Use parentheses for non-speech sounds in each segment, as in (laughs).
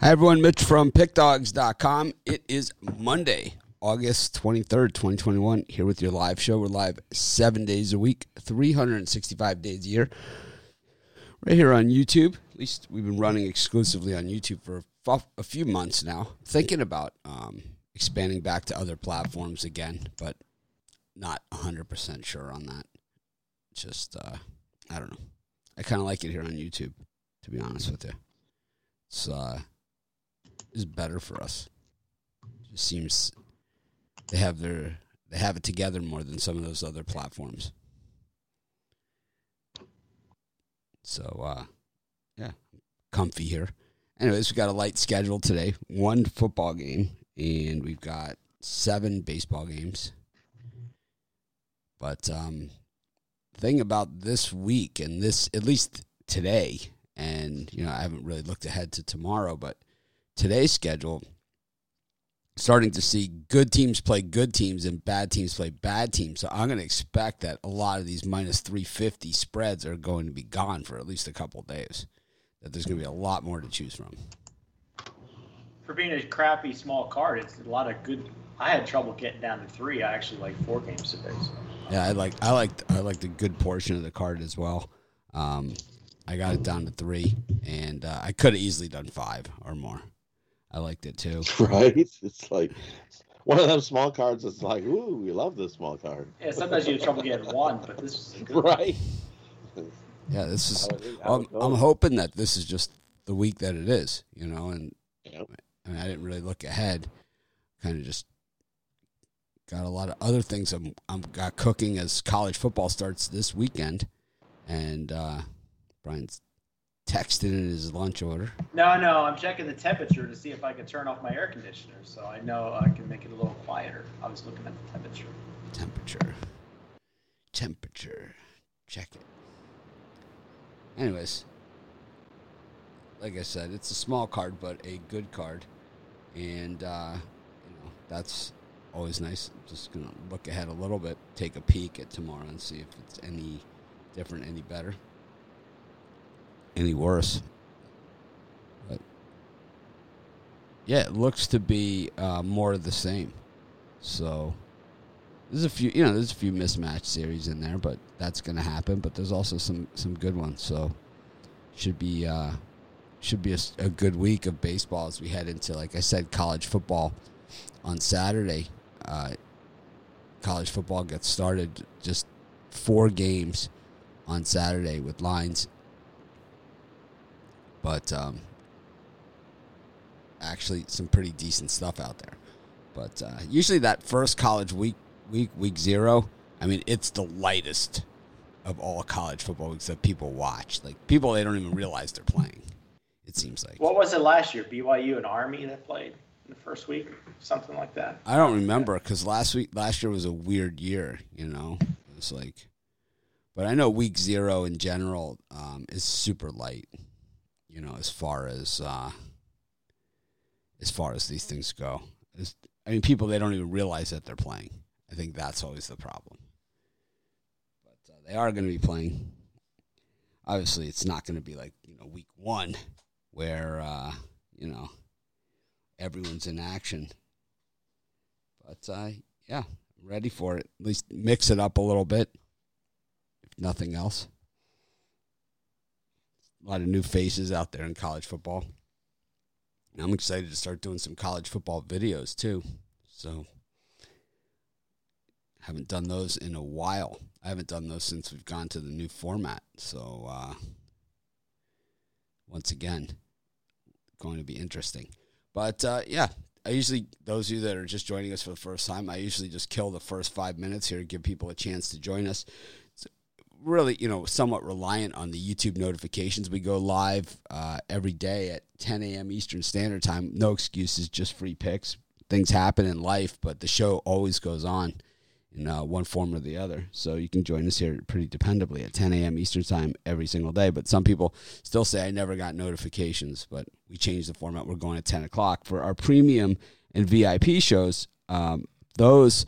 Hi, everyone. Mitch from PickDogs.com. It is Monday, August 23rd, 2021. Here with your live show. We're live seven days a week, 365 days a year. Right here on YouTube. At least we've been running exclusively on YouTube for a few months now. Thinking about um, expanding back to other platforms again, but not 100% sure on that. Just, uh, I don't know. I kind of like it here on YouTube, to be honest with you. It's, uh, is better for us. It seems they have their they have it together more than some of those other platforms. So uh yeah, comfy here. Anyways, we got a light schedule today. One football game and we've got seven baseball games. But um thing about this week and this at least today and you know I haven't really looked ahead to tomorrow, but today's schedule, starting to see good teams play good teams and bad teams play bad teams. So I'm going to expect that a lot of these minus 350 spreads are going to be gone for at least a couple days. That there's going to be a lot more to choose from. For being a crappy small card, it's a lot of good. I had trouble getting down to three. I actually like four games today. So. Yeah, I like I like I like the good portion of the card as well. Um, I got it down to three, and uh, I could have easily done five or more. I liked it too. (laughs) Right? It's like one of them small cards It's like, ooh, we love this small card. Yeah, sometimes you have trouble getting one, but this is right. Yeah, this is. I'm, I'm, hoping that this is just the week that it is, you know, and yep. I, mean, I didn't really look ahead. Kind of just got a lot of other things I'm I'm got cooking as college football starts this weekend, and uh, Brian's texted in his lunch order. No, no, I'm checking the temperature to see if I can turn off my air conditioner, so I know I can make it a little quieter. I was looking at the temperature. Temperature. Temperature. Check it. Anyways, like I said, it's a small card, but a good card, and uh, you know that's always nice. I'm just gonna look ahead a little bit, take a peek at tomorrow, and see if it's any different, any better any worse. But yeah, it looks to be uh, more of the same. So there's a few, you know, there's a few mismatched series in there, but that's going to happen. But there's also some some good ones. So should be uh, should be a, a good week of baseball as we head into, like I said, college football on Saturday. Uh, college football gets started just four games on Saturday with lines but um, actually some pretty decent stuff out there. But uh, usually that first college week, week, week zero, I mean, it's the lightest of all college football weeks that people watch. Like people, they don't even realize they're playing. It seems like. What was it last year? BYU and Army that played in the first week, something like that. I don't remember because last week, last year was a weird year. You know, it was like, but I know week zero in general um, is super light you know, as far as uh, as far as these things go. I mean, people they don't even realize that they're playing. I think that's always the problem. But uh, they are going to be playing. Obviously, it's not going to be like you know week one where uh, you know everyone's in action. But uh, yeah, ready for it. At least mix it up a little bit, if nothing else a lot of new faces out there in college football. And I'm excited to start doing some college football videos too. So haven't done those in a while. I haven't done those since we've gone to the new format. So uh, once again, going to be interesting. But uh, yeah, I usually those of you that are just joining us for the first time, I usually just kill the first five minutes here, to give people a chance to join us really, you know, somewhat reliant on the YouTube notifications. We go live uh, every day at 10 a.m. Eastern Standard Time. No excuses, just free picks. Things happen in life, but the show always goes on in uh, one form or the other. So you can join us here pretty dependably at 10 a.m. Eastern Time every single day. But some people still say I never got notifications, but we changed the format. We're going at 10 o'clock for our premium and VIP shows. Um, those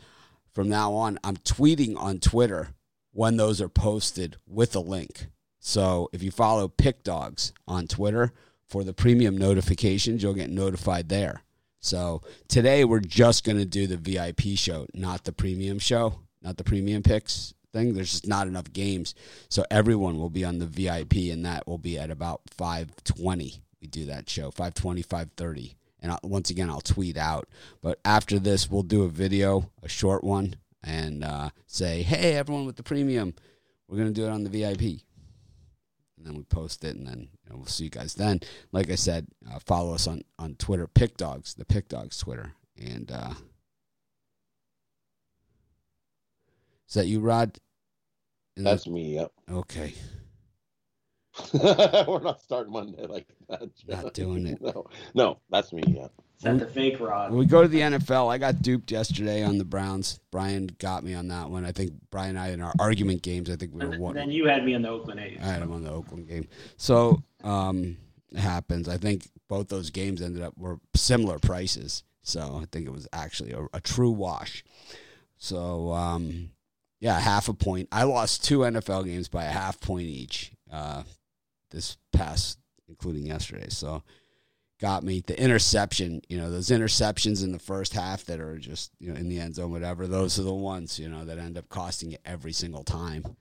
from now on, I'm tweeting on Twitter when those are posted with a link. So if you follow Pick Dogs on Twitter, for the premium notifications, you'll get notified there. So today we're just going to do the VIP show, not the premium show, not the premium picks thing. There's just not enough games. So everyone will be on the VIP and that will be at about 520. We do that show, 520, 530. And I, once again, I'll tweet out. But after this, we'll do a video, a short one, and uh, say, hey, everyone with the premium, we're going to do it on the VIP. And then we post it, and then you know, we'll see you guys then. Like I said, uh, follow us on, on Twitter, Pick Dogs, the Pick Dogs Twitter. And uh, is that you, Rod? And That's me. Yep. okay. (laughs) We're not starting Monday like that. Not doing it. (laughs) No, no, that's me. Yeah. Is that the fake rod? When we go to the NFL, I got duped yesterday on the Browns. Brian got me on that one. I think Brian and I in our argument games, I think we were one. then you had me on the Oakland A's. I had him on the Oakland game. So um, it happens. I think both those games ended up were similar prices. So I think it was actually a, a true wash. So um, yeah, half a point. I lost two NFL games by a half point each uh, this past, including yesterday. So got me the interception. You know those interceptions in the first half that are just you know in the end zone, whatever. Those are the ones you know that end up costing you every single time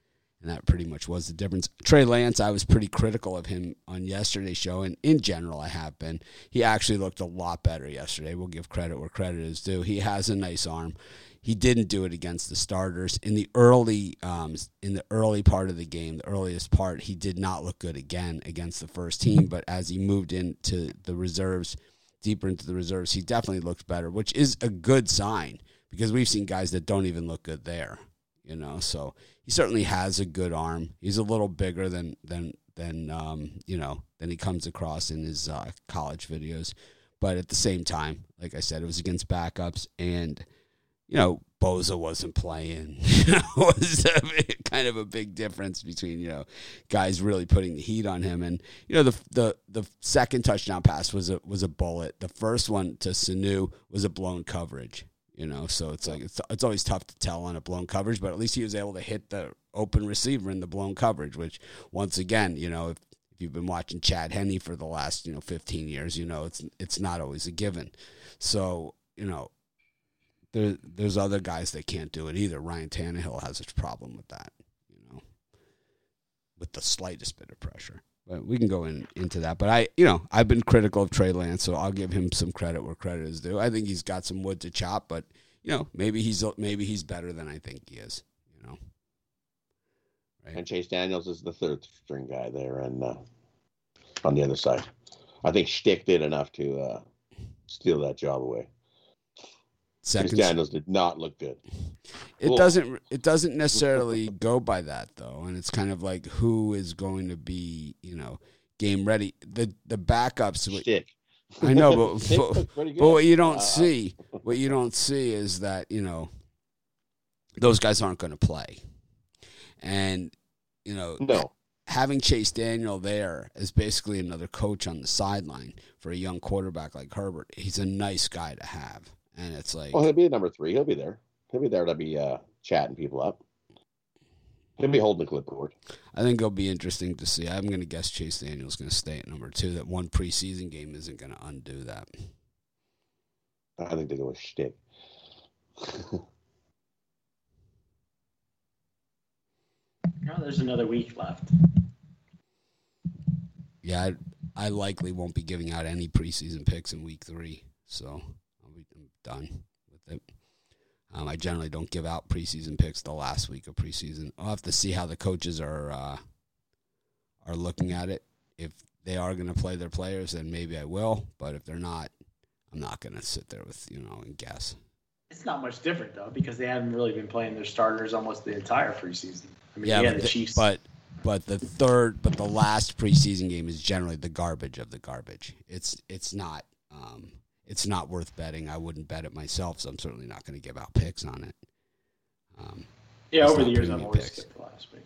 and that pretty much was the difference. Trey Lance, I was pretty critical of him on yesterday's show, and in general, I have been. He actually looked a lot better yesterday. We'll give credit where credit is due. He has a nice arm. He didn't do it against the starters in the early, um, in the early part of the game, the earliest part. He did not look good again against the first team, but as he moved into the reserves, deeper into the reserves, he definitely looked better, which is a good sign because we've seen guys that don't even look good there you know. So he certainly has a good arm. He's a little bigger than than than um, you know than he comes across in his uh, college videos, but at the same time, like I said, it was against backups, and you know Bosa wasn't playing. (laughs) It was a, kind of a big difference between you know guys really putting the heat on him, and you know the the the second touchdown pass was a was a bullet. The first one to Sanu was a blown coverage you know so it's like it's, it's always tough to tell on a blown coverage but at least he was able to hit the open receiver in the blown coverage which once again you know if, if you've been watching Chad Henne for the last you know 15 years you know it's it's not always a given so you know there there's other guys that can't do it either ryan Tannehill has a problem with that you know with the slightest bit of pressure but we can go in into that. But I, you know, I've been critical of Trey Lance, so I'll give him some credit where credit is due. I think he's got some wood to chop, but you know, maybe he's maybe he's better than I think he is. You know, right? And Chase Daniels is the third string guy there, and uh, on the other side, I think Stick did enough to uh, steal that job away. Chase Second, Daniels did not look good. it doesn't it doesn't (laughs) necessarily go by that though, and it's kind of like who is going to be you know game ready. The the backups. Stick. I know, but- (laughs) but- looked pretty good. But what you don't Uh, see, what you don't see is that you know those guys aren't going to play, and you know No, having Chase Daniel there as basically another coach on the sideline for a young quarterback like Herbert. He's a nice guy to have, and it's like well, he'll be number three. He'll be there. He'll be there to be uh, chatting people up. He'll be holding the clipboard. I think it'll be interesting to see. I'm going to guess Chase Daniel's going to stay at number two. That one preseason game isn't going to undo that. I think they go with Stick. (laughs) No, there's another week left. Yeah, I, I likely won't be giving out any preseason picks in week three, so I'll be I'm done with it. Um, I generally don't give out preseason picks the last week of preseason. I'll have to see how the coaches are uh, are looking at it. If they are going to play their players, then maybe I will. But if they're not, I'm not going to sit there with you know and guess. It's not much different though because they haven't really been playing their starters almost the entire preseason. I mean, Yeah, but, the the- Chiefs. but but the third, but the last preseason game is generally the garbage of the garbage. It's it's not um, it's not worth betting. I wouldn't bet it myself, so I'm certainly not going to give out picks on it. Um, yeah, over the years I've always picks. skipped the last week.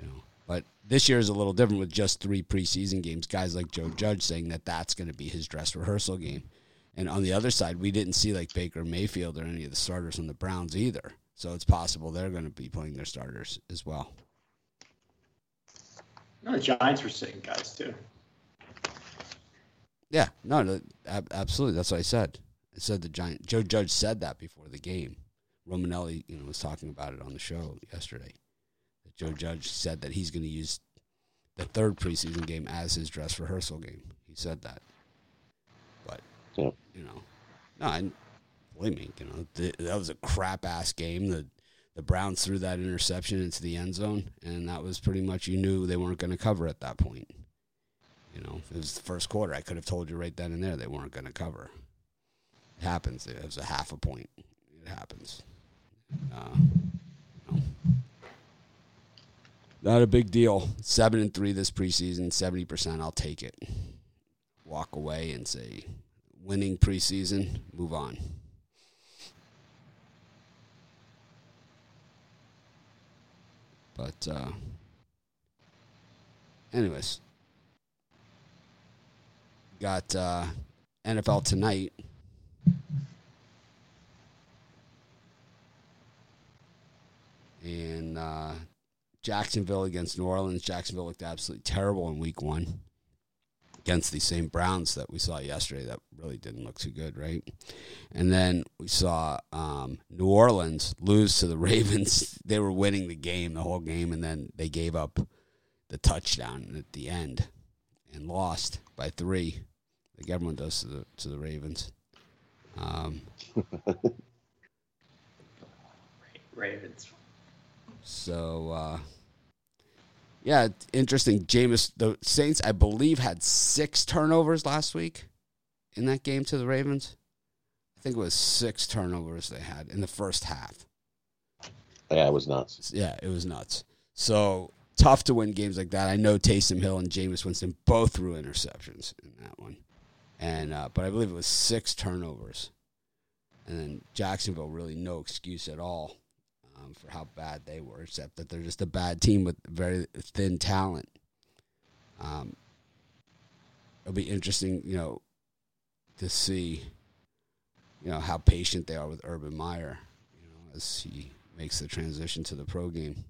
you know, but this year is a little different with just three preseason games. Guys like Joe Judge saying that that's going to be his dress rehearsal game, and on the other side, we didn't see like Baker Mayfield or any of the starters on the Browns either. So it's possible they're going to be playing their starters as well. No, the Giants were sitting guys too. Yeah, no, no ab- absolutely. That's what I said. I said the giant. Joe Judge said that before the game. Romanelli, you know, was talking about it on the show yesterday. That Joe Judge said that he's going to use the third preseason game as his dress rehearsal game. He said that. But Yeah. you know, no, and believe me, you know, th- that was a crap ass game. The the Browns threw that interception into the end zone, and that was pretty much you knew they weren't going to cover at that point. You know, it was the first quarter. I could have told you right then and there they weren't going to cover. It happens. It was a half a point. It happens. Uh. Not a big deal. Seven and three this preseason. Seventy percent. I'll take it. Walk away and say, winning preseason. Move on. But, uh, anyways, got uh, NFL tonight. And uh, Jacksonville against New Orleans. Jacksonville looked absolutely terrible in week one against these same Browns that we saw yesterday that really didn't look too good, right? And then we saw um, New Orleans lose to the (laughs) Ravens. They were winning the game, the whole game, and then they gave up the touchdown at the end and lost by three, like everyone does to the to the Ravens. Um, (laughs) Ravens. so uh, yeah, interesting. Jameis, the Saints, I believe, had six turnovers last week in that game to the Ravens. I think it was six turnovers they had in the first half. Yeah, it was nuts. Yeah, it was nuts. So tough to win games like that. I know Taysom Hill and Jameis Winston both threw interceptions in that one, and uh, but I believe it was six turnovers, and then Jacksonville really no excuse at all um, for how bad they were, except that they're just a bad team with very thin talent. Um, it'll be interesting, you know, to see, you know, how patient they are with Urban Meyer, you know, as he makes the transition to the pro game.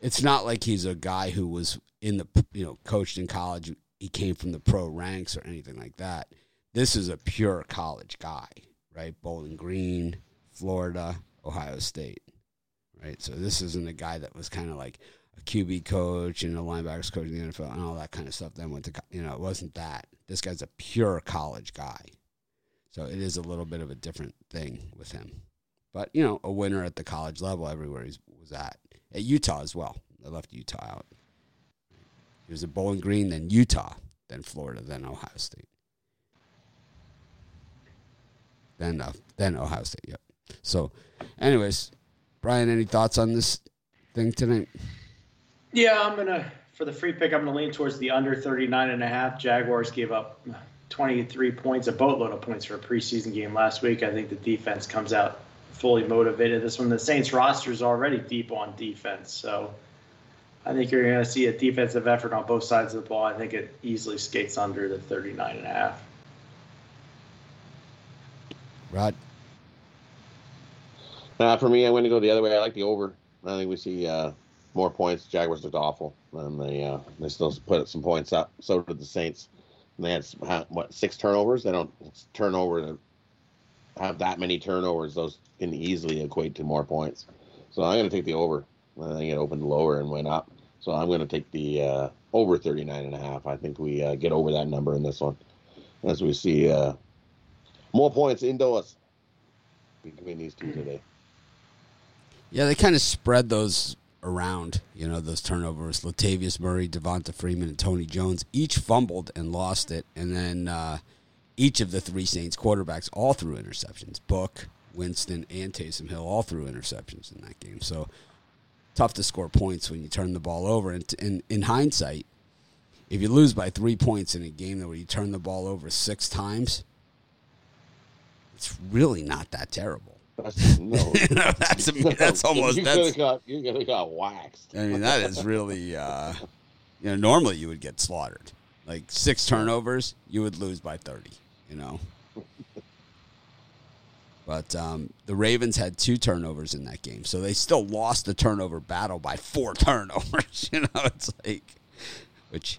It's not like he's a guy who was in the, you know, coached in college. He came from the pro ranks or anything like that. This is a pure college guy, right? Bowling Green, Florida, Ohio State, right? So this isn't a guy that was kind of like a QB coach and a linebackers coach in the NFL and all that kind of stuff. Then went to, you know, it wasn't that. This guy's a pure college guy. So it is a little bit of a different thing with him. But, you know, a winner at the college level everywhere he was at. At Utah as well. I left Utah out. He was at Bowling Green, then Utah, then Florida, then Ohio State. Then, uh, then Ohio State, yep. So, anyways, Brian, any thoughts on this thing tonight? Yeah, I'm gonna for the free pick. I'm gonna lean towards the under 39 and a half. Jaguars gave up 23 points, a boatload of points for a preseason game last week. I think the defense comes out fully motivated. This one, the Saints roster is already deep on defense, so I think you're gonna see a defensive effort on both sides of the ball. I think it easily skates under the 39 and a half. Rod? Uh, for me, I'm going to go the other way. I like the over. I think we see uh, more points. Jaguars looked awful, and they uh, they still put some points up. So did the Saints. And they had some- what six turnovers. They don't turn over to have that many turnovers. Those can easily equate to more points. So I'm going to take the over. I think it opened lower and went up. So I'm going to take the uh, over 39 and a half. I think we uh, get over that number in this one, as we see uh, more points indoors between these two today. Yeah, they kind of spread those around, you know, those turnovers. Latavius Murray, Devonta Freeman, and Tony Jones each fumbled and lost it. And then uh, each of the three Saints quarterbacks all threw interceptions. Book, Winston, and Taysom Hill all threw interceptions in that game. So tough to score points when you turn the ball over. And in, in hindsight, if you lose by three points in a game where you turn the ball over six times, it's really not that terrible. That's, no, (laughs) You know, that's (laughs) that's almost you that's. could have got you could have got waxed. I mean, that is really. Uh, you know, normally you would get slaughtered. Like six turnovers, you would lose by thirty. You know. But um, the Ravens had two turnovers in that game, so they still lost the turnover battle by four (laughs) turnovers. You know, it's like, which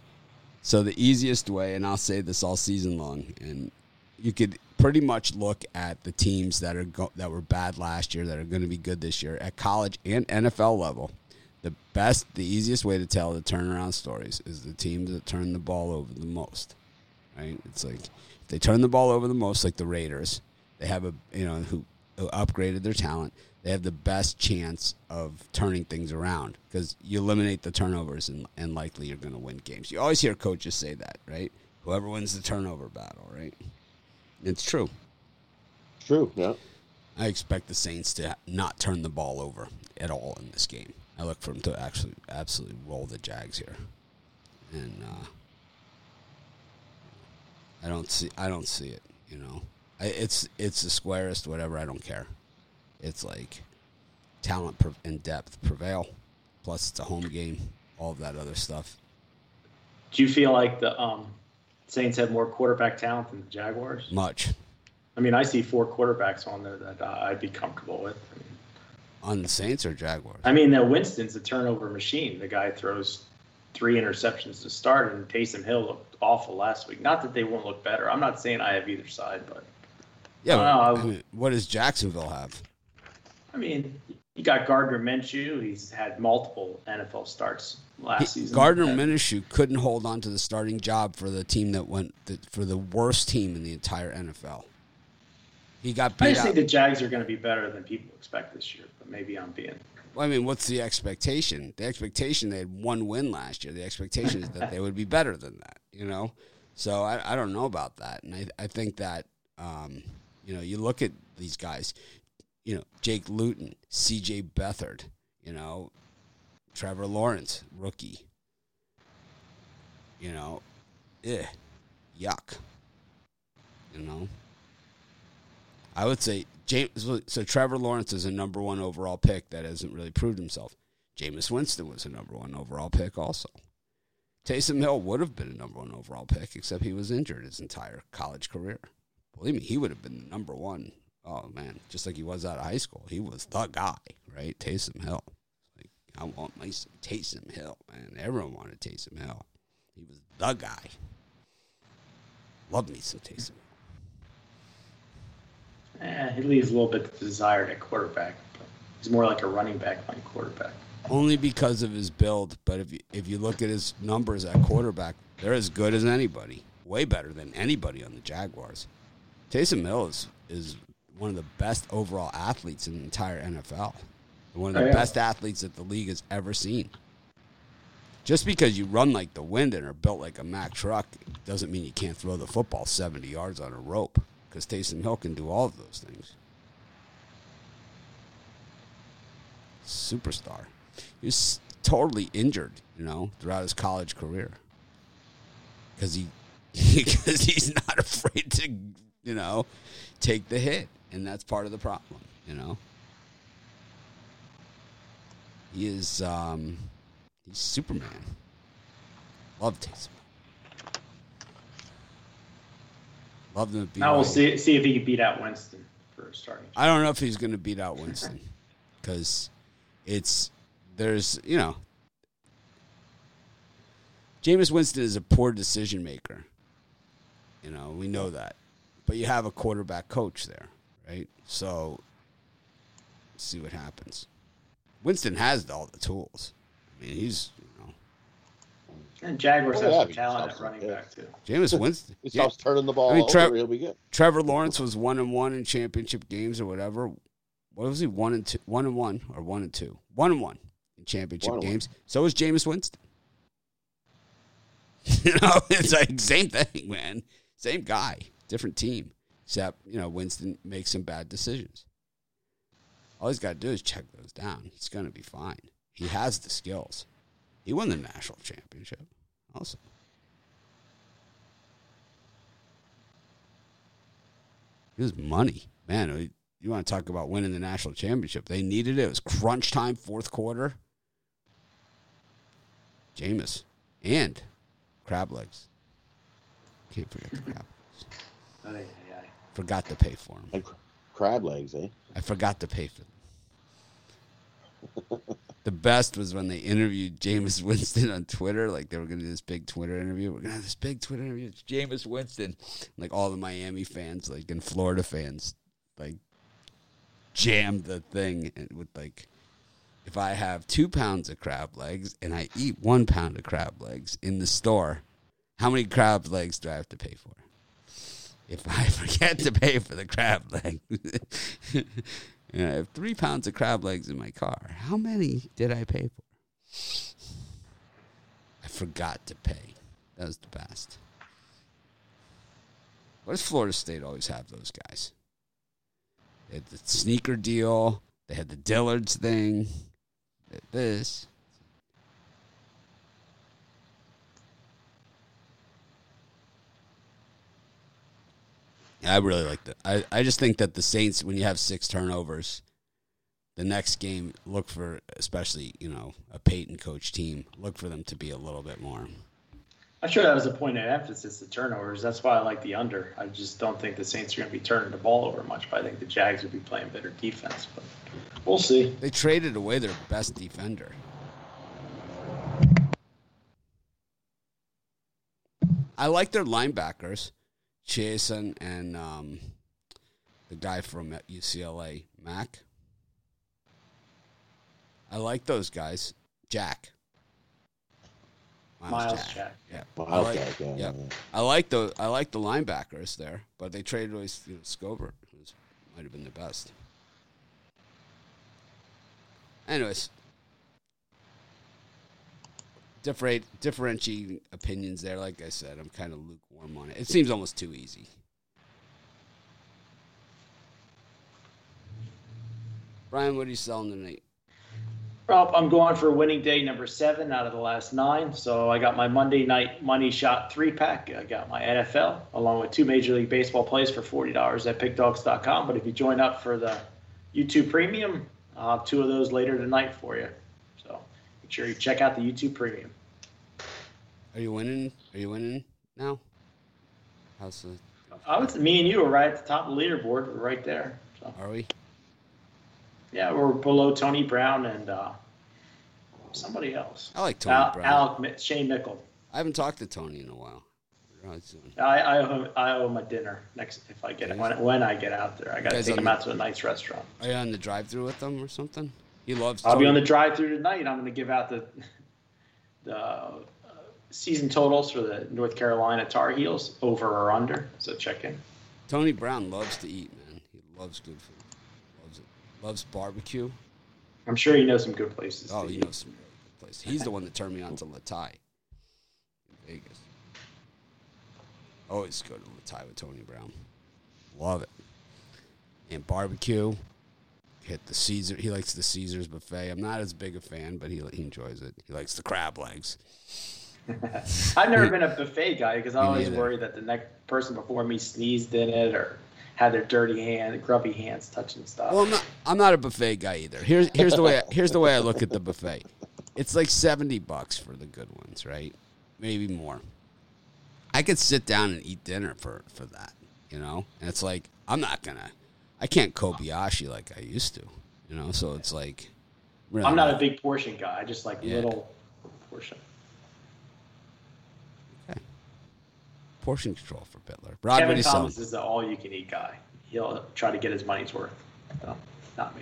So the easiest way, and I'll say this all season long, and you could pretty much look at the teams that are go- that were bad last year that are going to be good this year at college and NFL level. The best, the easiest way to tell the turnaround stories is the teams that turn the ball over the most. Right? It's like they turn the ball over the most, like the Raiders, they have a you know who, who upgraded their talent. They have the best chance of turning things around because you eliminate the turnovers and, and likely you're going to win games. You always hear coaches say that, right? Whoever wins the turnover battle, right? It's true. True. Yeah. I expect the Saints to not turn the ball over at all in this game. I look for them to actually absolutely roll the Jags here, and uh, I don't see I don't see it. You know, I, it's it's the squarest whatever. I don't care. It's like talent and depth prevail. Plus, it's a home game. All of that other stuff. Do you feel like the um, Saints have more quarterback talent than the Jaguars? Much. I mean, I see four quarterbacks on there that uh, I'd be comfortable with. I mean, on the Saints or Jaguars? I mean, that Winston's a turnover machine. The guy throws three interceptions to start, and Taysom Hill looked awful last week. Not that they won't look better. I'm not saying I have either side, but yeah. I I mean, what does Jacksonville have? I mean, you got Gardner Minshew. He's had multiple NFL starts last he, season. Gardner Minshew couldn't hold on to the starting job for the team that went the, for the worst team in the entire NFL. He got I just out. think the Jags are going to be better than people expect this year, but maybe I'm being. Well, I mean, what's the expectation? The expectation they had one win last year. The expectation is that they would be better than that. You know, so I, I don't know about that, and I I think that um, you know you look at these guys, you know Jake Luton, C.J. Beathard, you know Trevor Lawrence, rookie. You know, eh, yuck. You know. I would say James. So Trevor Lawrence is a number one overall pick that hasn't really proved himself. Jameis Winston was a number one overall pick also. Taysom Hill would have been a number one overall pick, except he was injured his entire college career. Believe me, he would have been the number one. Oh man, just like he was out of high school, he was the guy, right? Taysom Hill. Like I want my Taysom Hill, man. Everyone wanted Taysom Hill. He was the guy. Love me some Taysom. Eh, he leaves a little bit desired at quarterback. He's more like a running back than quarterback. Only because of his build, but if you, if you look at his numbers at quarterback, they're as good as anybody. Way better than anybody on the Jaguars. Taysom Hill is, is one of the best overall athletes in the entire NFL. One of the oh, yeah. best athletes that the league has ever seen. Just because you run like the wind and are built like a Mack truck doesn't mean you can't throw the football 70 yards on a rope because Taysom Hill can do all of those things. Superstar. He was totally injured, you know, throughout his college career because he (laughs) because he's not afraid to, you know, take the hit, and that's part of the problem, you know. He is um, he's Superman. Love Taysom. Love them. Now we'll see see if he can beat out Winston for starting. I don't know if he's going to beat out Winston (laughs) because it's there's you know Jameis Winston is a poor decision maker. You know we know that, but you have a quarterback coach there, right? So see what happens. Winston has all the tools. I mean, he's and Jaguars oh, have yeah, some talent at running back too. Jameis (laughs) Winston. he stops yeah. turning the ball I mean, Trev- over, he'll be good. Trevor Lawrence was one and one in championship games or whatever. What was he? One and two, one and one, or one and two, one and one in championship one games. One. So was Jameis Winston. (laughs) you know, it's like same thing, man. Same guy, different team. Except you know, Winston makes some bad decisions. All he's got to do is check those down. He's going to be fine. He has the skills. He won the national championship also. It was money. Man, you want to talk about winning the national championship. They needed it. It was crunch time, fourth quarter. Jameis and crab legs. Can't forget the crab legs. Forgot to pay for them. And crab legs, eh? I forgot to pay for them. (laughs) the best was when they interviewed Jameis (laughs) Winston on Twitter. Like they were going to do this big Twitter interview. We're going to have this big Twitter interview. It's Jameis Winston. Like all the Miami fans, like and Florida fans, like jammed the thing with like, if I have two pounds of crab legs and I eat one pound of crab legs in the store, how many crab legs do I have to pay for? If I (laughs) forget to pay for the crab leg. (laughs) Know, I have three pounds of crab legs in my car. How many did I pay for? I forgot to pay. That was the best. Why does Florida State always have those guys? They had the sneaker deal. They had the Dillards thing. This. I really like that. I, I just think that the Saints, when you have six turnovers, the next game, look for, especially, you know, a Payton coach team, look for them to be a little bit more. I'm sure that was a point of emphasis, the turnovers. That's why I like the under. I just don't think the Saints are going to be turning the ball over much, but I think the Jags will be playing better defense. But we'll see. They traded away their best defender. I like their linebackers. Chaisson and um, the guy from UCLA, Mac. I like those guys. Jack. Myles, Myles Jack. Jack. Yeah. Myles I like, Jack, yeah, yeah. I like the I like the linebackers there, but they traded away you know, Schobert, who might have been the best. Anyways, different differentiating opinions there. Like I said, I'm kind of lukewarm on it. It seems almost too easy. Brian, what are you selling tonight? Well, I'm going for winning day number seven out of the last nine. So I got my Monday night money shot three pack. I got my NFL along with two Major League Baseball plays for forty dollars at pickdogs.com. But if you join up for the YouTube Premium, I'll have two of those later tonight for you. Make sure you check out the YouTube Premium. Are you winning? Are you winning now? How's the? I would. Me and you are right at the top of the leaderboard. We're right there. So. Are we? Yeah, we're below Tony Brown and uh, somebody else. I like Tony Al- Brown. Alec, Shane Mickle. I haven't talked to Tony in a while. I, I, owe him, I owe him a dinner next if I get when, when I get out there. I got to take him the, out to a nice restaurant. Are you on the drive-through with them or something? He loves. I'll Tony. be on the drive-through tonight. I'm going to give out the the uh, season totals for the North Carolina Tar Heels over or under. So check in. Tony Brown loves to eat, man. He loves good food loves it. loves barbecue. I'm sure you know some good places. Oh, he knows some really good places. He's the one that turned me on to Le Thai in Vegas. Always go to Le Thai with Tony Brown. Love it. And barbecue. Hit the Caesar. He likes the Caesars buffet. I'm not as big a fan, but he he enjoys it. He likes the crab legs. (laughs) I've never been a buffet guy because I always worry that the next person before me sneezed in it or had their dirty hand, grubby hands touching stuff. Well, I'm not, I'm not a buffet guy either. Here's here's the way I, here's the way I look at the buffet. It's like seventy bucks for the good ones, right? Maybe more. I could sit down and eat dinner for for that, you know. And it's like I'm not gonna, I can't Kobayashi like I used to, you know. So it's like, really I'm not a big portion guy. I just like yeah. little portion. Okay. portion control for Bitler. Rod, Kevin Thomas selling? is the all-you-can-eat guy. He'll try to get his money's worth. No, not me.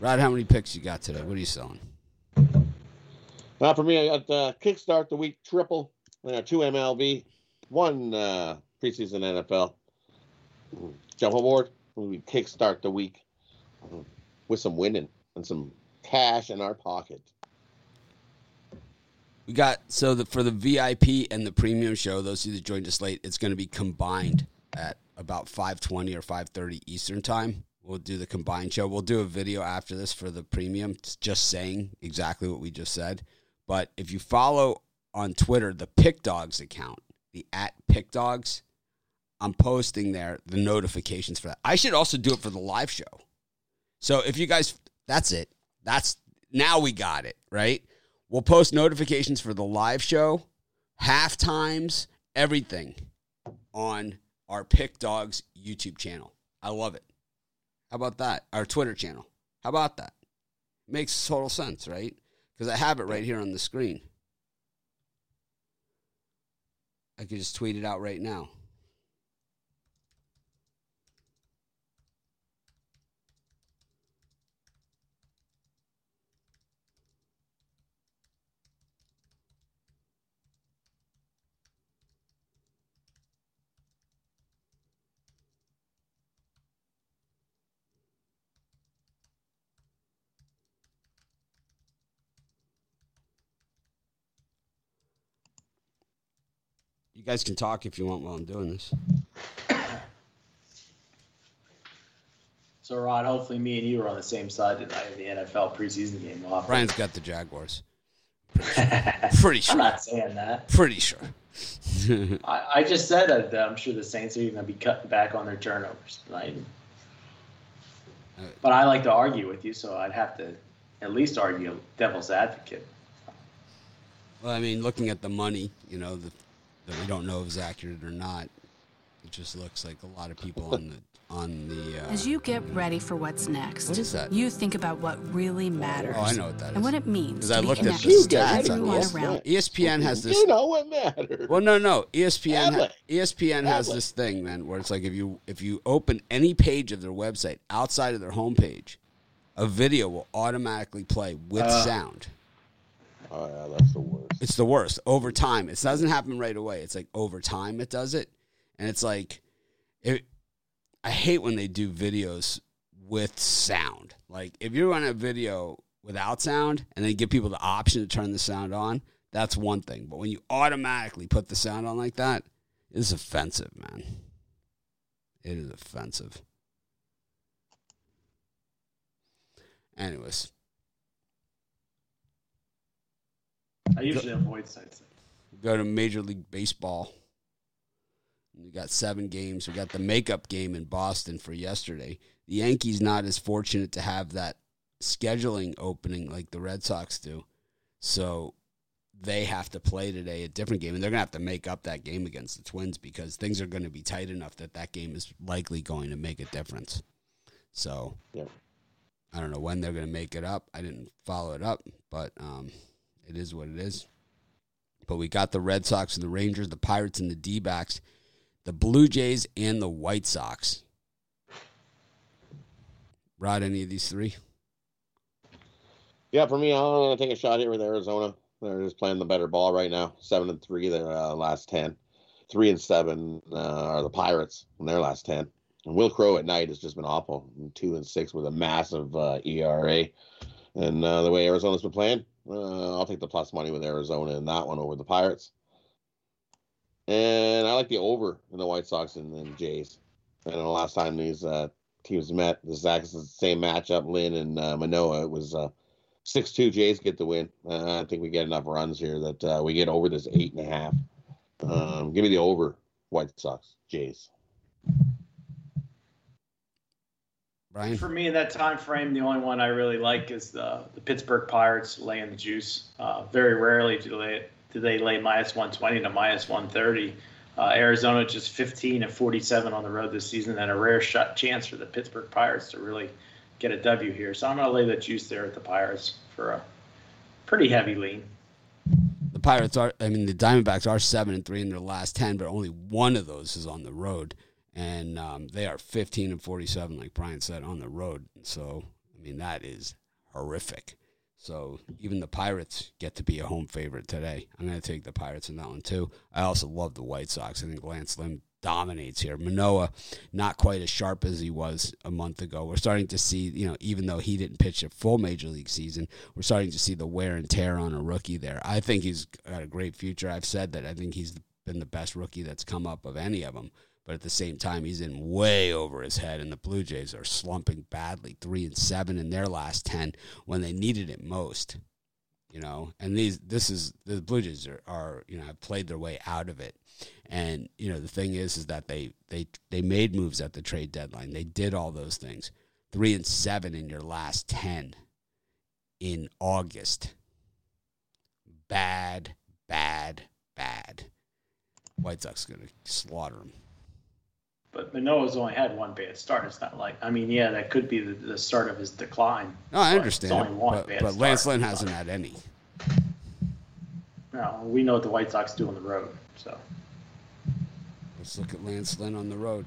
Rod, how many picks you got today? What are you selling? Well, for me, I got uh, kickstart the week triple. I got two MLB, one uh, preseason NFL. Jump aboard. We kickstart the week um, with some winning and some cash in our pocket. We got so the, for the VIP and the premium show, those that joined us late, it's going to be combined at about 5:20 or 5:30 Eastern time. We'll do the combined show. We'll do a video after this for the premium, just saying exactly what we just said. But if you follow on Twitter the Pick Dogs account, the at Pick Dogs, I'm posting there the notifications for that. I should also do it for the live show. So if you guys, that's it. That's now we got it right. We'll post notifications for the live show, half times, everything on our Pick Dogs YouTube channel. I love it. How about that? Our Twitter channel. How about that? Makes total sense, right? Because I have it right here on the screen. I could just tweet it out right now. You guys can talk if you want while I'm doing this. So, Rod, hopefully me and you are on the same side tonight in the NFL preseason game. We'll have- Brian's got the Jaguars. (laughs) Pretty sure. I'm not saying that. Pretty sure. (laughs) I, I just said that I'm sure the Saints are going to be cutting back on their turnovers tonight. But I like to argue with you, so I'd have to at least argue devil's advocate. Well, I mean, looking at the money, you know, the, that we don't know if it's accurate or not, it just looks like a lot of people on the on the. Uh, As you get ready for what's next, What is that? you think about what really matters. Oh, I know what that And what it means 'Cause to I be looked at the connected stats on around. ESPN has this. You know what matters. Well, no, no. ESPN ha- Tablet. ESPN has this thing, man, where it's like if you if you open any page of their website outside of their homepage, a video will automatically play with Uh. sound. Oh yeah, that's the worst. It's the worst. Over time, it doesn't happen right away. It's like over time it does it, and it's like, it. I hate when they do videos with sound. Like if you run a video without sound and then give people the option to turn the sound on, that's one thing. But when you automatically put the sound on like that, it's offensive, man. It is offensive. Anyways, I usually avoid sites. go to Major League Baseball. We got seven games. We got the makeup game in Boston for yesterday. The Yankees not as fortunate to have that scheduling opening like the Red Sox do. So they have to play today a different game, and they're going to have to make up that game against the Twins because things are going to be tight enough that that game is likely going to make a difference. So Yep. I don't know when they're going to make it up. I didn't follow it up, but um, it is what it is. But we got the Red Sox and the Rangers, the Pirates and the D backs, the Blue Jays and the White Sox. Rod, any of these three? Yeah, for me, I'm gonna take a shot here with Arizona. They're just playing the better ball right now. Seven and three, their uh, last ten. Three and seven uh, are the Pirates in their last ten. And Wil Crowe at night has just been awful. Two and six with a massive uh, ERA. And uh, the way Arizona's been playing, uh, I'll take the plus money with Arizona in that one over the Pirates. And I like the over in the White Sox and then Jays. I know last time these uh, teams met, the Zach is the same matchup, Lynn and uh, Manoah. It was uh, six two Jays get the win. Uh, I think we get enough runs here that uh, we get over this eight and a half. Um, give me the over, White Sox, Jays. Brian? For me, in that time frame, the only one I really like is the the Pittsburgh Pirates laying the juice. Uh, very rarely do they do they lay minus 120 to minus 130. Uh, Arizona just 15 and 47 on the road this season, and a rare shot chance for the Pittsburgh Pirates to really get a W here. So I'm going to lay the juice there at the Pirates for a pretty heavy lean. The Pirates are, I mean, the Diamondbacks are 7 and 3 in their last 10, but only one of those is on the road. And um, they are 15 and 47, like Brian said, on the road. So, I mean, that is horrific. So, even the Pirates get to be a home favorite today. I'm going to take the Pirates in that one, too. I also love the White Sox. I think Lance Lynn dominates here. Manoah, not quite as sharp as he was a month ago. We're starting to see, you know, even though he didn't pitch a full major league season, we're starting to see the wear and tear on a rookie there. I think he's got a great future. I've said that I think he's been the best rookie that's come up of any of them. But at the same time, he's in way over his head, and the Blue Jays are slumping badly, three and seven in their last ten when they needed it most. You know, and these this is the Blue Jays are, are you know have played their way out of it. And you know the thing is, is that they they they made moves at the trade deadline. They did all those things. Three and seven in your last ten in August. Bad, bad, bad. White Sox gonna slaughter them. But Manoah's only had one bad start. It's not like I mean, yeah, that could be the, the start of his decline. No, I understand, It's only one but, bad but. Lance Lynn hasn't had any. No, we know what the White Sox do on the road. So Let's look at Lance Lynn on the road.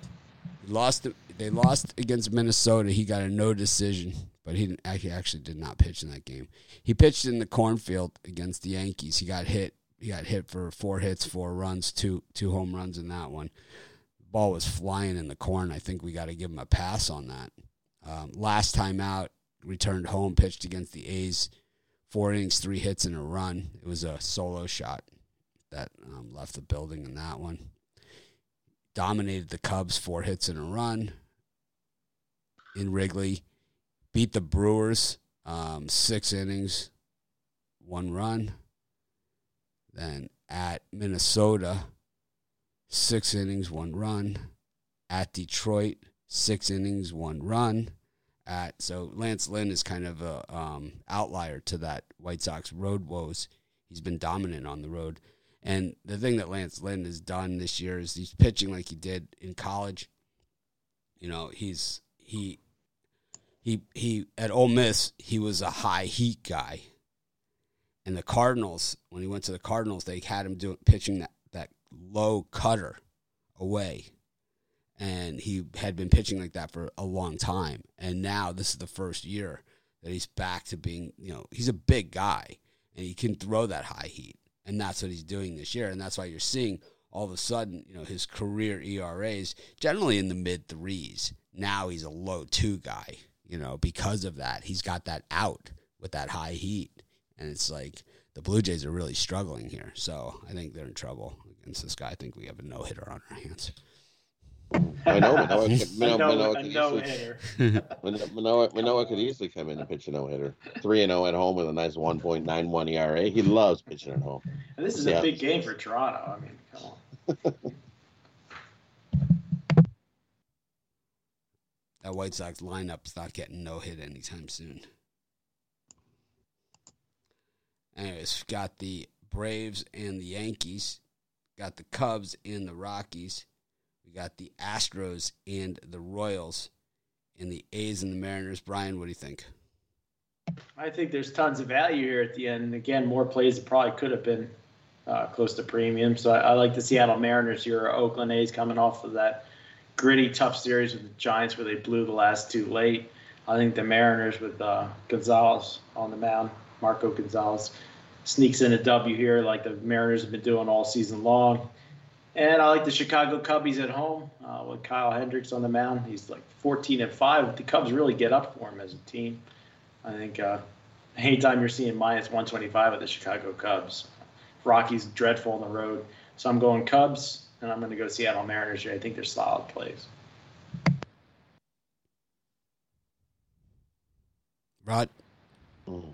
He lost. They lost against Minnesota. He got a no decision, but he didn't, he actually did not pitch in that game. He pitched in the cornfield against the Yankees. He got hit. He got hit for four hits, four runs, two two home runs in that one. Ball was flying in the corn. I think we got to give him a pass on that. Um, last time out, returned home, pitched against the A's. Four innings, three hits, and a run. It was a solo shot that um, left the building in that one dominated the Cubs, four hits and a run in Wrigley. Beat the Brewers, um, six innings, one run. Then at Minnesota, six innings, one run. At Detroit, six innings, one run. At so Lance Lynn is kind of a um, outlier to that White Sox road woes. He's been dominant on the road. And the thing that Lance Lynn has done this year is he's pitching like he did in college. You know, he's he he he at Ole Miss he was a high heat guy. And the Cardinals, when he went to the Cardinals, they had him doing pitching that, low cutter away. And he had been pitching like that for a long time. And now this is the first year that he's back to being, you know, he's a big guy and he can throw that high heat and that's what he's doing this year, and that's why you're seeing all of a sudden, you know, his career ERAs generally in the mid threes. Now he's a low two guy, you know, because of that. He's got that out with that high heat, and it's like the Blue Jays are really struggling here. So I think they're in trouble against this guy. I think we have a no hitter on our hands. I know Manoah, (laughs) a Manoah, no, Manoah, a could no easily, hitter. (laughs) Manoah, Manoah could easily come in and pitch a no hitter. Three and zero at home with a nice one point nine one ERA. He loves pitching at home. And this is Yeah. a big game for Toronto. I mean, come on. (laughs) That White Sox lineup's not getting no hit anytime soon. Anyways, got the Braves and the Yankees, got the Cubs and the Rockies, we got the Astros and the Royals, and the A's and the Mariners. Brian, what do you think? I think there's tons of value here at the end. And again, more plays that probably could have been uh, close to premium. So I, I like the Seattle Mariners here, Oakland A's coming off of that gritty, tough series with the Giants where they blew the last two late. I think the Mariners with uh, Gonzales on the mound, Marco Gonzales, sneaks in a W here like the Mariners have been doing all season long. And I like the Chicago Cubbies at home uh, with Kyle Hendricks on the mound. He's like 14 and 5. The Cubs really get up for him as a team. I think uh, anytime you're seeing minus 125 with the Chicago Cubs, Rockies dreadful on the road. So I'm going Cubs, and I'm going to go Seattle Mariners here. I think they're solid plays. Rod? Mm.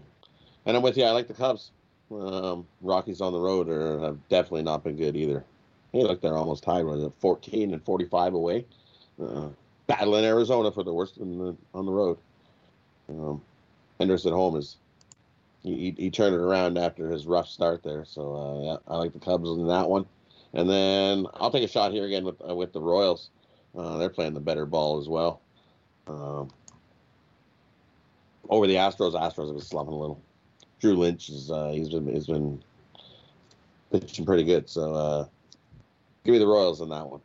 And I'm with you. I like the Cubs. Um, Rockies on the road are have definitely not been good either. Hey, look, they're almost tied with 14 and 45 away. Uh, battling Arizona for the worst the, on the road. Um, Hendricks at home is he, he, he turned it around after his rough start there. So uh, yeah, I like the Cubs in that one. And then I'll take a shot here again with uh, with the Royals. Uh, they're playing the better ball as well. Um, over the Astros, Astros have been slumping a little. Drew Lynch is uh, he's been he's been pitching pretty good. So uh, give me the Royals in that one.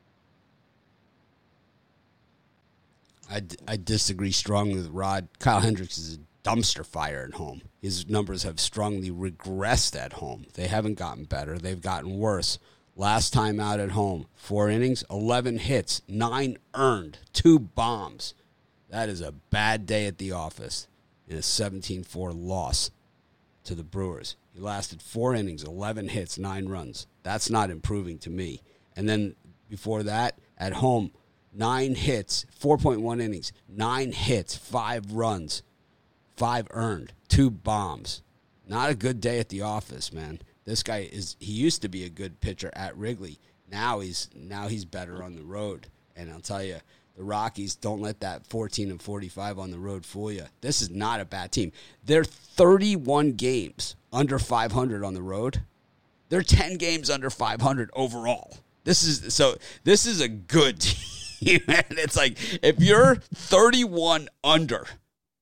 I, I disagree strongly with Rod. Kyle Hendricks is a dumpster fire at home. His numbers have strongly regressed at home. They haven't gotten better, they've gotten worse. Last time out at home, four innings, 11 hits, nine earned, two bombs. That is a bad day at the office in a 17 4 loss to the Brewers. He lasted four innings, 11 hits, nine runs. That's not improving to me. And then before that, at home, nine hits, 4.1 innings, nine hits, five runs, five earned, two bombs. Not a good day at the office, man. This guy is he used to be a good pitcher at Wrigley. Now he's now he's better on the road. And I'll tell you, the Rockies don't let that 14 and 45 on the road fool you. This is not a bad team. They're 31 games under 500 on the road. They're 10 games under 500 overall. This is so this is a good (laughs) team. and it's like if you're 31 under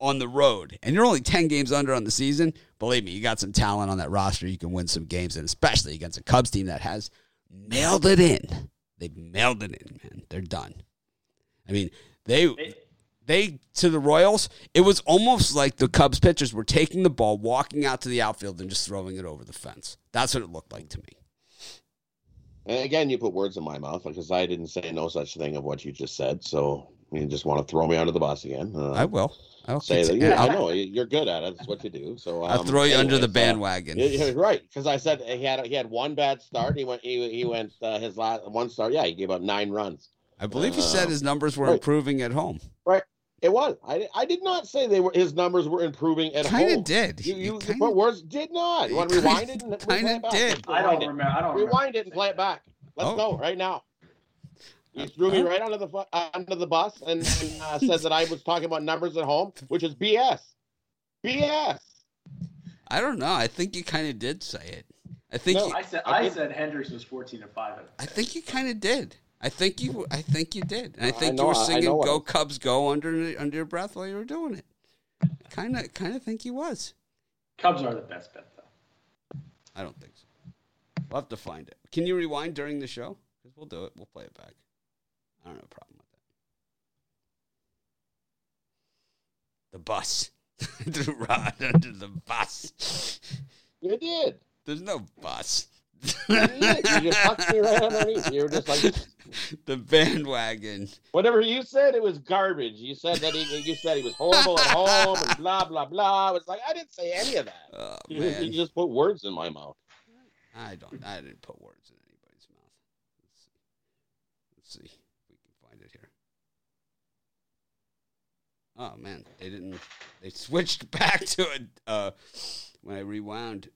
on the road and you're only 10 games under on the season, believe me, you got some talent on that roster. You can win some games, and especially against a Cubs team that has mailed it in. They've mailed it in, man. They're done. I mean, they they to the Royals, it was almost like the Cubs pitchers were taking the ball, walking out to the outfield, and just throwing it over the fence. That's what it looked like to me. And again, you put words in my mouth because I didn't say no such thing of what you just said. So you just want to throw me under the bus again. Uh, I will. I'll say that. Yeah, I know you're good at it. That's what you do. So I'll um, throw you under anyways, the uh, bandwagon. Yeah, right, because I said he had he had one bad start. He went he, he went uh, his last one start. Yeah, he gave up nine runs. I believe he said Uh, his numbers were right. improving at home. Right. It was. I, I did not say they were his numbers were improving at Kind home. of did. You, you, you kinda- put words did not. You want to (laughs) rewind it? And kinda play it back? did. Let's I don't it. remember. I don't remember. Rewind it and play it back. Let's Oh. go right now. You threw me Uh, right under the uh, under the bus and, and uh, (laughs) said that I was talking about numbers at home, which is BS. BS. I don't know. I think you kind of did say it. I think No, you, I said I I said Hendricks was 14 and five. I think you kind of did. I think you. I think you did. And I I think know- you were I- I singing "Go I- Cubs, Go" under under your breath while you were doing it. Kind of, kind of think he was. Cubs are the best bet though. I don't think so. We'll have to find it. Can you rewind during the show? Because we'll do it. We'll play it back. I don't have a problem with that. The bus. (laughs) Threw Rod under the bus. You did. There's no bus. You. Just tucked me right underneath. You were just like (laughs) the bandwagon. whatever you said. It was garbage. You said that he. You said he was horrible at home and blah blah blah. It's like I didn't say any of that. Oh You, man, you just put words in my mouth. I don't. I didn't put words in anybody's mouth. Let's see. Let's see if we can find it here. Oh man, they didn't. They switched (laughs) back to it. Uh, when I rewound,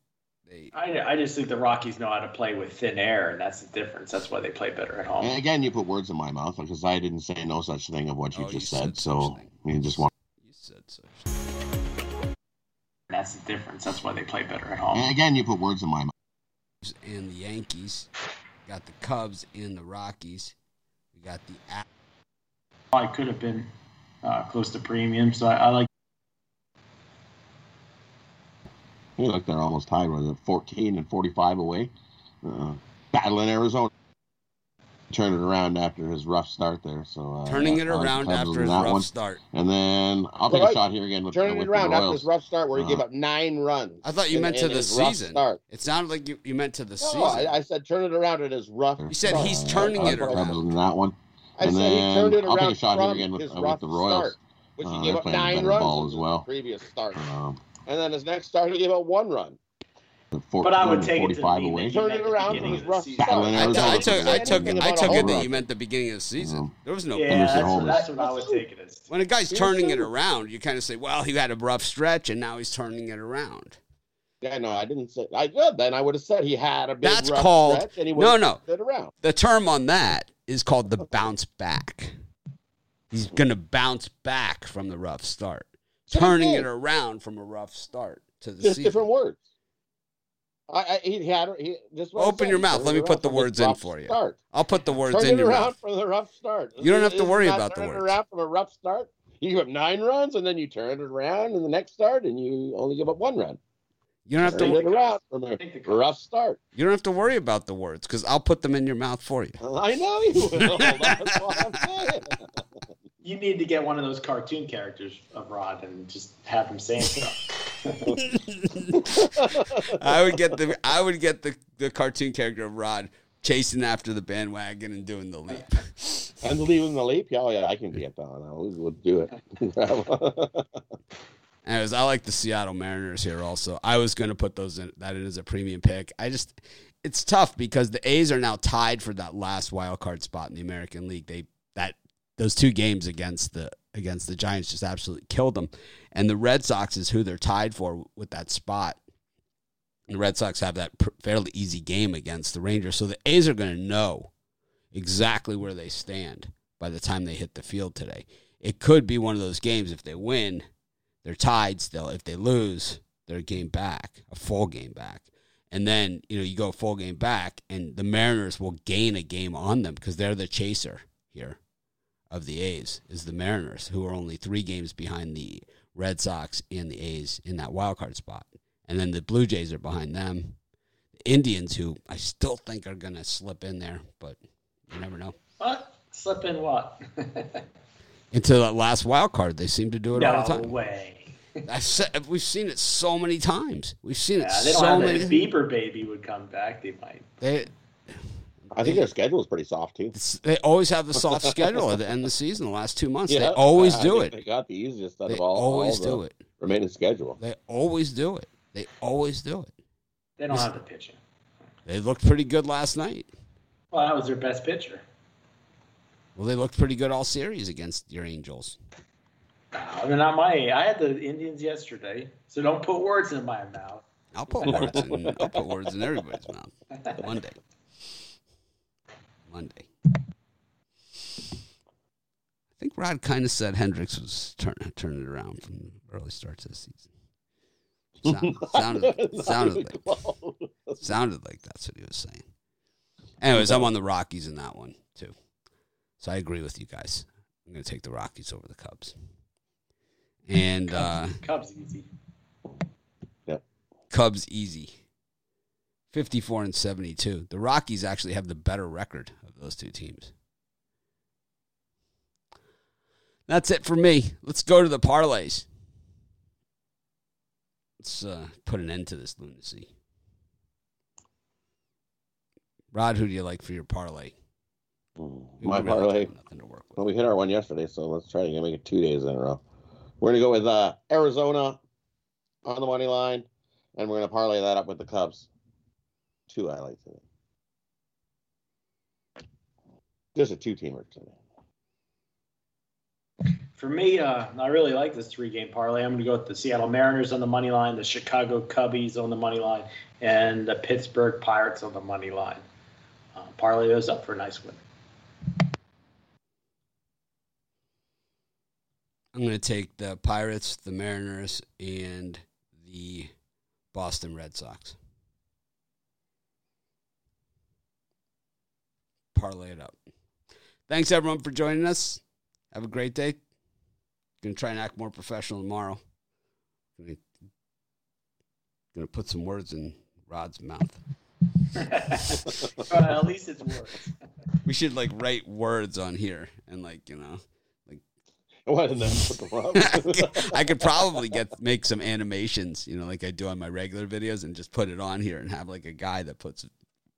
they. I, I just think the Rockies know how to play with thin air, and that's the difference. That's why they play better at home. And again, you put words in my mouth because I didn't say no such thing of what you Oh, just you said. said So you just want. You said so. That's the difference. That's why they play better at home. And again, you put words in my mouth. And the Yankees got the Cubs and the Rockies. We got the. I could have been uh, close to premium, so I, I like. Hey, look, they're almost tied with it, 14 and 45 away. Uh, battle in Arizona. Turn it around after his rough start there. So uh, turning it uh, around after his rough one. start. And then I'll take Right. a shot here again with, Turning with it around the after his rough start where he Uh-huh. gave up nine runs. I thought you in- meant to the season. Start. It sounded like you, you meant to the No, season. I, I said turn it around at his rough. You said start. he's turning it Cubs around. in that one. I and said he then turned it I'll take a shot here again with- uh, with the Royals. start, which Uh, he they're gave up nine runs ball in as his well. previous start, Um, and then his next start he gave up one run. 14 But I would take it to 45 away. that Turn meant it the around beginning from his of the rough season. start. Battle in I, I took I took I took it that you meant the beginning of the season. Mhm. There was no Yeah, at that's, home that's what I would take it as. when a guy's Yes, turning it around, you kind of say, "Well, he had a rough stretch, and now he's turning it around." Yeah, no, I didn't say. I yeah, then I would have said he had a big That's rough called- stretch, and he no, no. it around. The term on that is called the bounce back. He's gonna bounce back from the rough start, Same turning it around from a rough start to the Just season. different words. I, I he had he just Open your mouth. Let me put the words in for you. Start. I'll put the words Turn in it your around mouth. from the rough start. You don't have to worry about the words. around from a rough start. You give up nine runs, and then you turn it around in the next start, and you only give up one run. You don't have Turn to. it around from a rough start. You don't have to worry about the words because I'll put them in your mouth for you. I know you will. That's what I'm saying. (laughs) You need to get one of those cartoon characters of Rod and just have him saying stuff. I would get the I would get the, the cartoon character of Rod chasing after the bandwagon and doing the leap. And the leaving the leap. Yeah, oh, yeah, I can get that. We'll, we'll do it. (laughs) Anyways, I like the Seattle Mariners here also. I was going to put those in that in as a premium pick. I just it's tough because the A's are now tied for that last wild card spot in the American League. They that those two games against the against the Giants just absolutely killed them. And the Red Sox is who they're tied for with that spot. And the Red Sox have that fairly easy game against the Rangers. So the A's are going to know exactly where they stand by the time they hit the field today. It could be one of those games if they win, they're tied still. If they lose, they're a game back, a full game back. And then, you know, you go full game back and the Mariners will gain a game on them because they're the chaser here. Of the A's is the Mariners, who are only three games behind the Red Sox and the A's in that wild card spot. And then the Blue Jays are behind them. The Indians, who I still think are going to slip in there, but you never know. What? Slip in what? (laughs) Into that last wild card, they seem to do it all the time. no way. I said, we've seen it so many times. We've seen it Yeah, don't so many. If Bieber baby would come back, they might. They, I think their schedule is pretty soft too. they always have the soft schedule at the end of the season. The last two months, they always I (laughs) do it. They got the easiest out They of all. always all do the it. Remaining schedule. They always do it. They always do it. They don't have the pitching. They looked pretty good last night. Well, that was their best pitcher. Well, they looked pretty good all series against your Angels. No, they're not my. I had the Indians yesterday, so don't put words in my mouth. I'll put words in. I'll put words in everybody's mouth. Monday. Monday. I think Rod kind of said Hendricks was turn, turning it around from the early start to the season. (laughs) Sound, sounded, sounded like sounded like that's what he was saying. Anyways, I'm on the Rockies in that one too, so I agree with you guys. I'm going to take the Rockies over the Cubs. And uh, Cubs easy. Cubs easy. 54 and 72. The Rockies actually have the better record of those two teams. That's it for me. Let's go to the parlays. Let's uh, put an end to this lunacy. Rod, who do you like for your parlay? Mm, My really parlay. Nothing to work with. Well, we hit our one yesterday, so let's try to make it two days in a row. We're gonna go with uh, Arizona on the money line, and we're gonna parlay that up with the Cubs. Two highlights in it. Just a two-teamer today. For me, uh, I really like this three-game parlay. I'm going to go with the Seattle Mariners on the money line, the Chicago Cubbies on the money line, and the Pittsburgh Pirates on the money line. Uh, parlay those up for a nice win. I'm going to take the Pirates, the Mariners, and the Boston Red Sox. Parlay it up. Thanks everyone for joining us. Have a great day. Gonna try and act more professional tomorrow. Gonna, gonna put some words in Rod's mouth. Well, at least it's words. (laughs) We should like write words on here and like you know Why didn't I put them up? (laughs) I could probably get make some animations, you know, like I do on my regular videos, and just put it on here and have like a guy that puts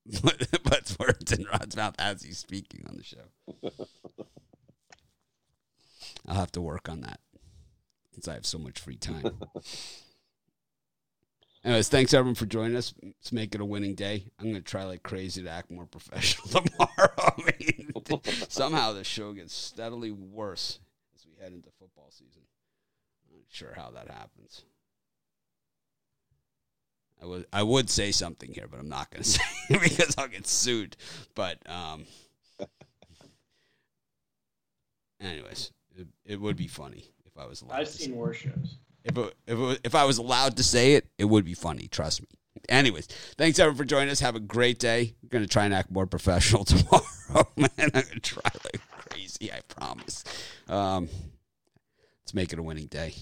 (laughs) puts words in Rod's mouth as he's speaking on the show. (laughs) I'll have to work on that since I have so much free time. (laughs) Anyways, thanks everyone for joining us. Let's make it a winning day. I'm gonna try like crazy to act more professional tomorrow. I mean, somehow the show gets steadily worse as we head into football season. I'm not sure how that happens. I would I would say something here, but I'm not going (laughs) to say it because I'll get sued. But um, anyways, it, it would be funny if I was allowed. I've to say seen worse shows. if it, if it, if I was allowed to say it, it would be funny. Trust me. Anyways, thanks everyone for joining us. Have a great day. I'm gonna try and act more professional (laughs) tomorrow, man. I'm gonna try like crazy. I promise. Um, let's make it a winning day.